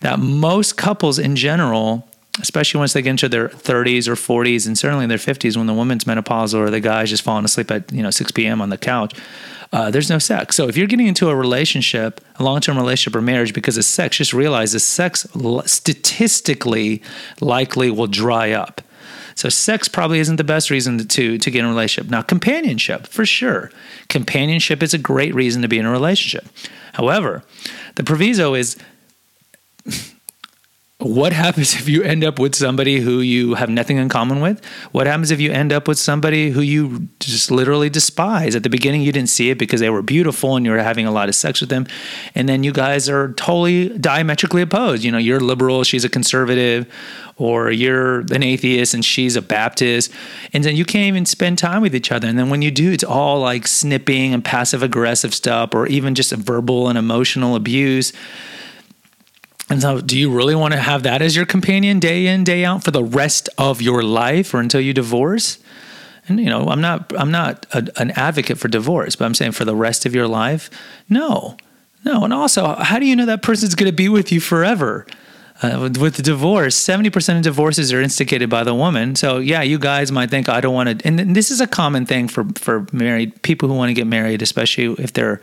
Speaker 2: that most couples in general, especially once they get into their 30s or 40s and certainly in their 50s when the woman's menopausal or the guy's just falling asleep at you know 6 p.m. on the couch, uh, there's no sex. So if you're getting into a relationship, a long-term relationship or marriage because of sex, just realize that sex statistically likely will dry up. So sex probably isn't the best reason to, to get in a relationship. Now, companionship, for sure. Companionship is a great reason to be in a relationship. However, the proviso is what happens if you end up with somebody who you have nothing in common with? What happens if you end up with somebody who you just literally despise? At the beginning, you didn't see it because they were beautiful and you were having a lot of sex with them. And then you guys are totally diametrically opposed. You know, you're liberal, she's a conservative, or you're an atheist and she's a Baptist. And then you can't even spend time with each other. And then when you do, it's all like snipping and passive aggressive stuff, or even just verbal and emotional abuse. And so, do you really want to have that as your companion day in, day out for the rest of your life or until you divorce? And you know, I'm not I'm not a, an advocate for divorce, but I'm saying for the rest of your life, no, no. And also, how do you know that person's going to be with you forever? Uh, with, divorce, 70% of divorces are instigated by the woman. So, yeah, you guys might think, I don't want to. And this is a common thing for, for married people who want to get married, especially if they're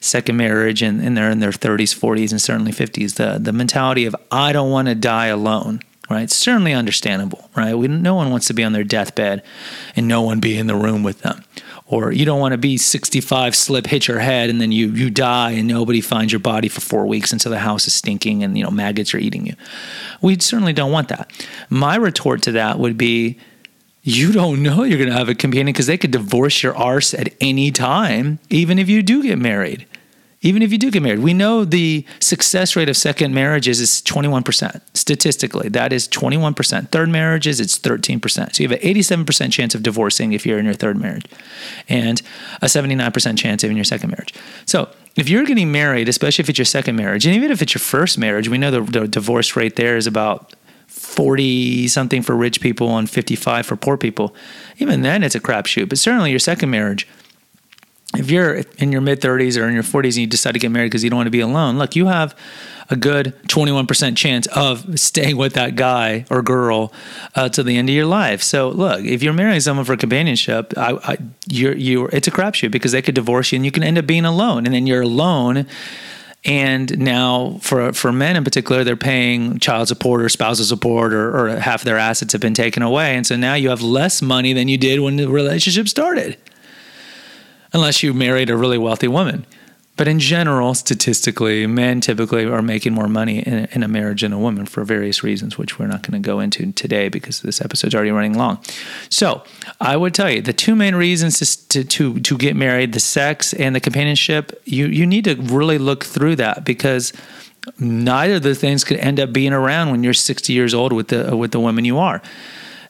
Speaker 2: second marriage and, and they're in their 30s, 40s, and certainly 50s. The, the mentality of, I don't want to die alone right? Certainly understandable, right? We, no one wants to be on their deathbed and no one be in the room with them or you don't want to be 65 slip hit your head and then you you die and nobody finds your body for 4 weeks until the house is stinking and you know maggots are eating you. We certainly don't want that. My retort to that would be you don't know you're going to have a companion because they could divorce your arse at any time even if you do get married even if you do get married. We know the success rate of second marriages is 21%. Statistically, that is 21%. Third marriages, it's 13%. So you have an 87% chance of divorcing if you're in your third marriage and a 79% chance of in your second marriage. So if you're getting married, especially if it's your second marriage, and even if it's your first marriage, we know the, the divorce rate there is about 40 something for rich people and 55 for poor people. Even then, it's a crapshoot. But certainly your second marriage, if you're in your mid 30s or in your 40s and you decide to get married because you don't want to be alone, look, you have a good 21% chance of staying with that guy or girl uh, to the end of your life. So, look, if you're marrying someone for companionship, I, I, you're, you're, it's a crapshoot because they could divorce you and you can end up being alone. And then you're alone. And now, for for men in particular, they're paying child support or spousal support, or, or half their assets have been taken away, and so now you have less money than you did when the relationship started unless you married a really wealthy woman. But in general, statistically, men typically are making more money in, in a marriage than a woman for various reasons, which we're not going to go into today because this episode's already running long. So I would tell you the two main reasons to, to, to get married, the sex and the companionship, you, you need to really look through that because neither of the things could end up being around when you're 60 years old with the, with the woman you are.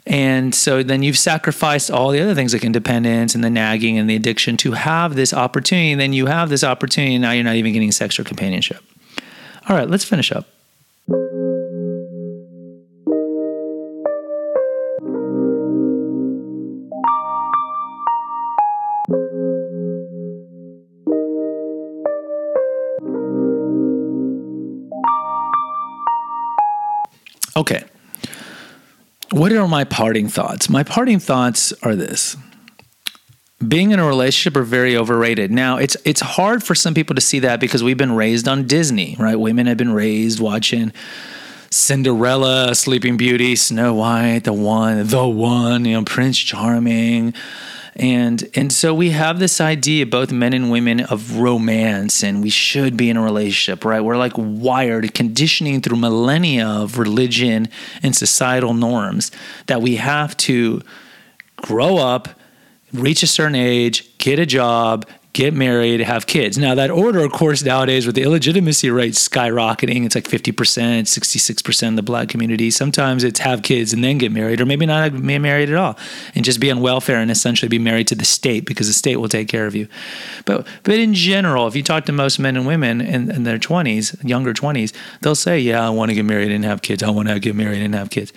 Speaker 2: And so then you've sacrificed all the other things like independence and the nagging and the addiction to have this opportunity. And then you have this opportunity, and now you're not even getting sex or companionship. All right, let's finish up. Okay. What are my parting thoughts? My parting thoughts are this. Being in a relationship are very overrated. Now, it's it's hard for some people to see that because we've been raised on Disney, right? Women have been raised watching Cinderella, Sleeping Beauty, Snow White, the one, the one, you know, Prince Charming, and and so we have this idea both men and women of romance and we should be in a relationship right? We're like wired conditioning through millennia of religion and societal norms that we have to grow up reach a certain age get a job get married, have kids. Now, that order, of course, nowadays with the illegitimacy rate skyrocketing, it's like 50%, 66% in the black community. Sometimes it's have kids and then get married, or maybe not be married at all and just be on welfare and essentially be married to the state because the state will take care of you. But, but in general, if you talk to most men and women in, in their 20s, younger 20s, they'll say, Yeah, I want to get married and have kids. I want to get married and have kids.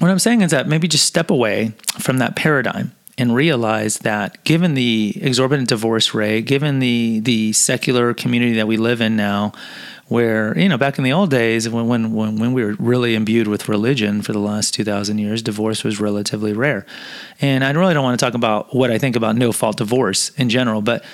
Speaker 2: What I'm saying is that maybe just step away from that paradigm and realize that given the exorbitant divorce rate, given the the secular community that we live in now, where you know back in the old days when when when, we were really imbued with religion for the last 2000 years divorce was relatively rare and i really don't want to talk about what i think about no fault divorce in general but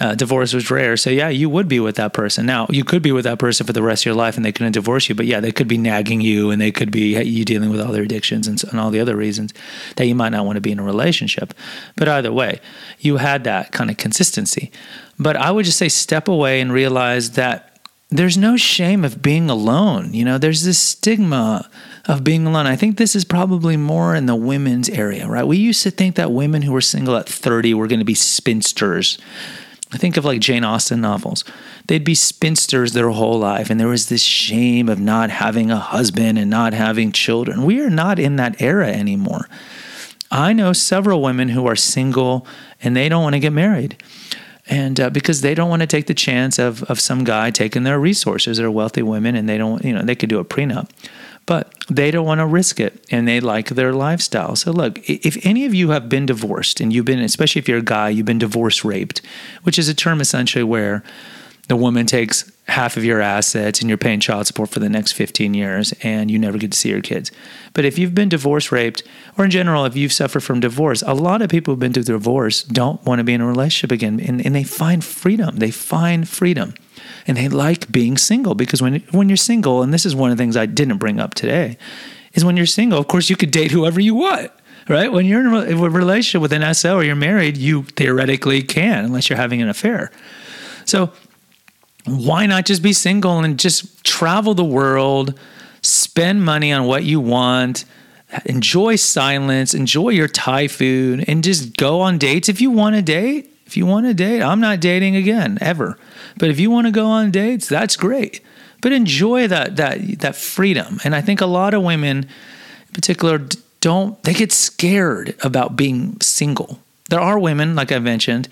Speaker 2: uh, divorce was rare. So yeah, you would be with that person. Now you could be with that person for the rest of your life, and they couldn't divorce you. But yeah, they could be nagging you, and they could be you dealing with all their addictions and, and all the other reasons that you might not want to be in a relationship. But either way, you had that kind of consistency. But I would just say step away and realize that there's no shame of being alone. You know, there's this stigma of being alone. I think this is probably more in the women's area, right? We used to think that women who were single at 30 were going to be spinsters. I think of like Jane Austen novels. They'd be spinsters their whole life, and there was this shame of not having a husband and not having children. We are not in that era anymore. I know several women who are single and they don't want to get married. And uh, because they don't want to take the chance of, of some guy taking their resources, they're wealthy women and they don't, you know, they could do a prenup but they don't want to risk it and they like their lifestyle. So, look, if any of you have been divorced and you've been, especially if you're a guy, you've been divorce raped, which is a term essentially where the woman takes half of your assets and you're paying child support for the next 15 years and you never get to see your kids. But if you've been divorce raped, or in general, if you've suffered from divorce, a lot of people who've been through divorce don't want to be in a relationship again and, and they find freedom. They find freedom and they like being single because when when you're single, and this is one of the things I didn't bring up today, is when you're single, of course you could date whoever you want. Right? When you're in a relationship with an SO or you're married, you theoretically can, unless you're having an affair. So why not just be single and just travel the world, spend money on what you want, enjoy silence, enjoy your Thai food, and just go on dates if you want to date. If you want to date, I'm not dating again ever. But if you want to go on dates, that's great. But enjoy that that that freedom. And I think a lot of women, in particular, don't they get scared about being single. There are women, like I mentioned,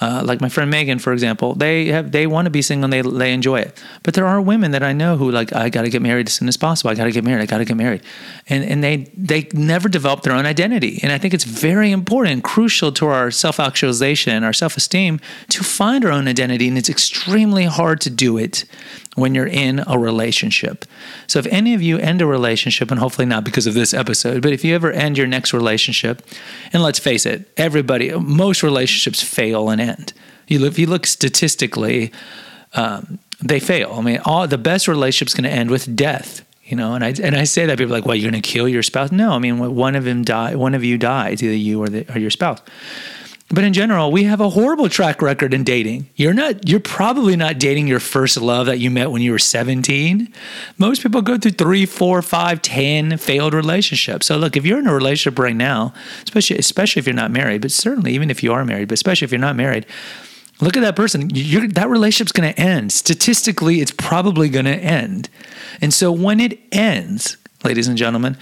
Speaker 2: uh, like my friend Megan, for example, they have they want to be single and they they enjoy it. But there are women that I know who like I got to get married as soon as possible. I got to get married. I got to get married, and and they they never develop their own identity. And I think it's very important crucial to our self actualization, our self esteem, to find our own identity. And it's extremely hard to do it when you're in a relationship. So if any of you end a relationship, and hopefully not because of this episode, but if you ever end your next relationship, and let's face it, everybody, most relationships fail and end. You look, if you look statistically, um, they fail. I mean, all the best relationships going to end with death. You know, and I and I say that people are like, "Well, you're going to kill your spouse?" No, I mean, one of them die, one of you dies, either you or, the, or your spouse. But in general, we have a horrible track record in dating. You're not you're probably not dating your first love that you met when you were 17. Most people go through three, four, five, ten failed relationships. So look, if you're in a relationship right now, especially especially if you're not married, but certainly even if you are married, but especially if you're not married, look at that person. You're, that relationship's going to end. Statistically, it's probably going to end. And so when it ends, ladies and gentlemen,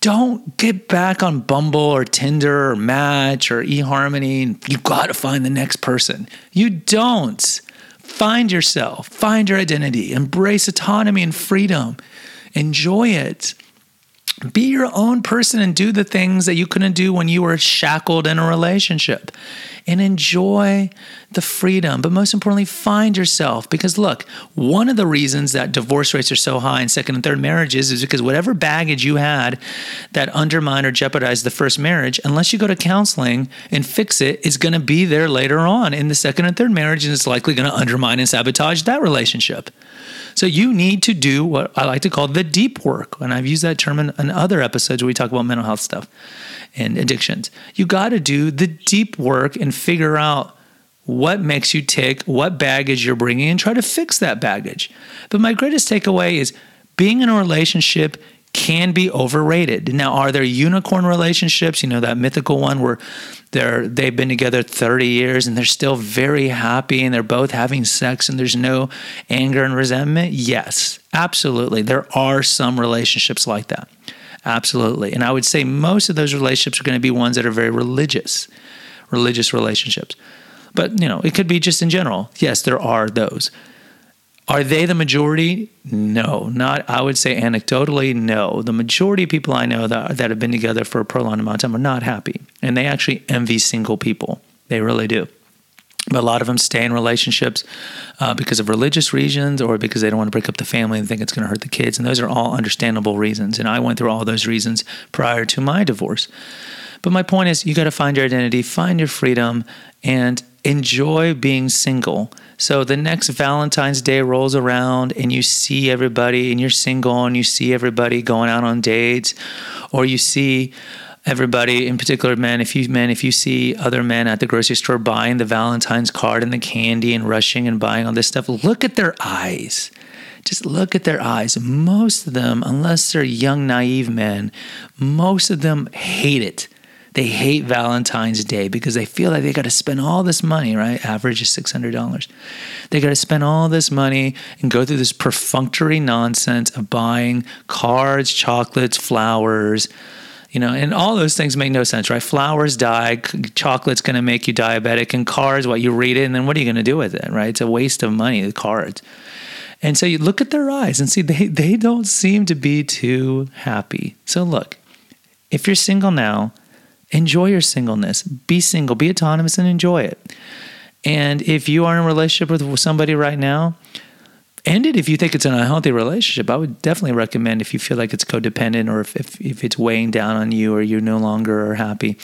Speaker 2: don't get back on Bumble or Tinder or Match or eHarmony. You got to find the next person. You don't. Find yourself, find your identity, embrace autonomy and freedom. Enjoy it. Be your own person and do the things that you couldn't do when you were shackled in a relationship. And enjoy the freedom. But most importantly, find yourself. Because look, one of the reasons that divorce rates are so high in second and third marriages is because whatever baggage you had that undermined or jeopardized the first marriage, unless you go to counseling and fix it, is going to be there later on in the second and third marriage, and it's likely going to undermine and sabotage that relationship. So you need to do what I like to call the deep work. And I've used that term in, in other episodes where we talk about mental health stuff and addictions. You got to do the deep work and figure out what makes you tick, what baggage you're bringing, and try to fix that baggage. But my greatest takeaway is being in a relationship can be overrated. Now, are there unicorn relationships? You know, that mythical one where they're they've been together 30 years and they're still very happy and they're both having sex and there's no anger and resentment? Yes, absolutely. There are some relationships like that. Absolutely. And I would say most of those relationships are going to be ones that are very religious, religious relationships. But, you know, it could be just in general. Yes, there are those. Are they the majority? No, not. I would say anecdotally, no. The majority of people I know that that have been together for a prolonged amount of time are not happy, and they actually envy single people. They really do. But a lot of them stay in relationships uh, because of religious reasons or because they don't want to break up the family and think it's going to hurt the kids. And those are all understandable reasons. And I went through all those reasons prior to my divorce. But my point is, you got to find your identity, find your freedom, and enjoy being single. So the next Valentine's Day rolls around and you see everybody and you're single and you see everybody going out on dates or you see everybody in particular men if you men if you see other men at the grocery store buying the valentine's card and the candy and rushing and buying all this stuff look at their eyes just look at their eyes most of them unless they're young naive men most of them hate it they hate Valentine's Day because they feel like they got to spend all this money, right? Average is $600. They got to spend all this money and go through this perfunctory nonsense of buying cards, chocolates, flowers, you know, and all those things make no sense, right? Flowers die, chocolate's going to make you diabetic, and cars, what you read it, and then what are you going to do with it, right? It's a waste of money, the cards. And so you look at their eyes and see they, they don't seem to be too happy. So look, if you're single now, enjoy your singleness. Be single, be autonomous, and enjoy it. And if you are in a relationship with somebody right now, end it if you think it's an unhealthy relationship. I would definitely recommend if you feel like it's codependent or if, if, if it's weighing down on you or you're no longer are happy.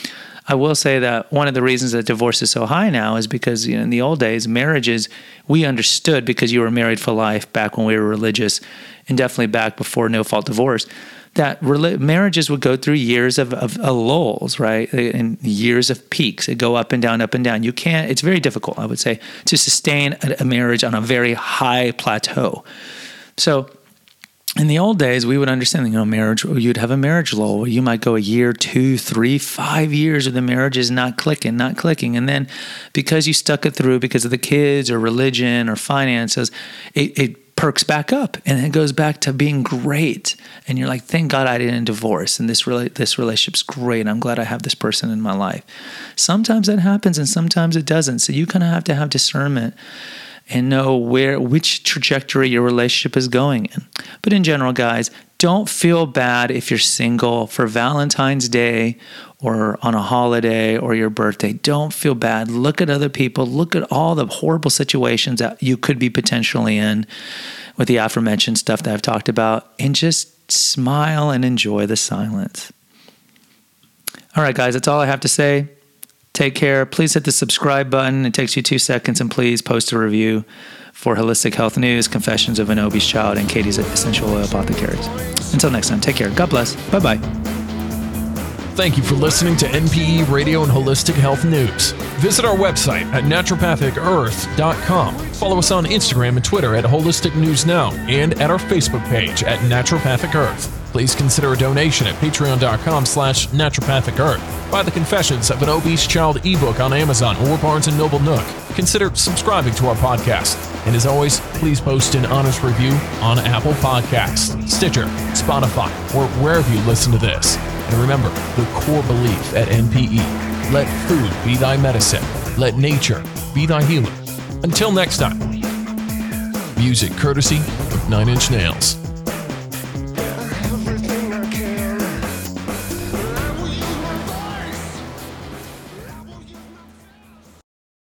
Speaker 2: I will say that one of the reasons that divorce is so high now is because you know, in the old days, marriages, we understood because you were married for life back when we were religious and definitely back before no fault divorce that marriages would go through years of, of, of, lulls, right? And years of peaks. They go up and down, up and down. You can't, it's very difficult, I would say, to sustain a, a marriage on a very high plateau. So, in the old days, we would understand, you know, marriage, you'd have a marriage lull. You might go a year, two, three, five years where the marriage is not clicking, not clicking. And then because you stuck it through because of the kids or religion or finances, it, it perks back up and it goes back to being great. And you're like thank god i didn't divorce and this really this relationship's great. I'm glad i have this person in my life. Sometimes that happens and sometimes it doesn't. So you kind of have to have discernment and know where which trajectory your relationship is going in but in general guys don't feel bad if you're single for valentine's day or on a holiday or your birthday. Don't feel bad. Look at other people. Look at all the horrible situations that you could be potentially in with the aforementioned stuff that I've talked about and just smile and enjoy the silence. All right, guys, that's all I have to say. Take care. Please hit the subscribe button. It takes you two seconds. And please post a review for Holistic Health News, Confessions of an Obese Child, and Katie's Essential Oil Apothecaries. Until next time, take care. God bless. Bye bye.
Speaker 1: Thank you for listening to NPE Radio and Holistic Health News. Visit our website at naturopathicearth.com. Follow us on Instagram and Twitter at Holistic News Now and at our Facebook page at Naturopathic Earth. Please consider a donation at patreon.com slash naturopathic earth. Buy the Confessions of an Obese Child ebook on Amazon or Barnes & Noble Nook. Consider subscribing to our podcast. And as always, please post an honest review on Apple Podcasts, Stitcher, Spotify, or wherever you listen to this. And remember the core belief at NPE let food be thy medicine, let nature be thy healer. Until next time, music courtesy of Nine Inch Nails.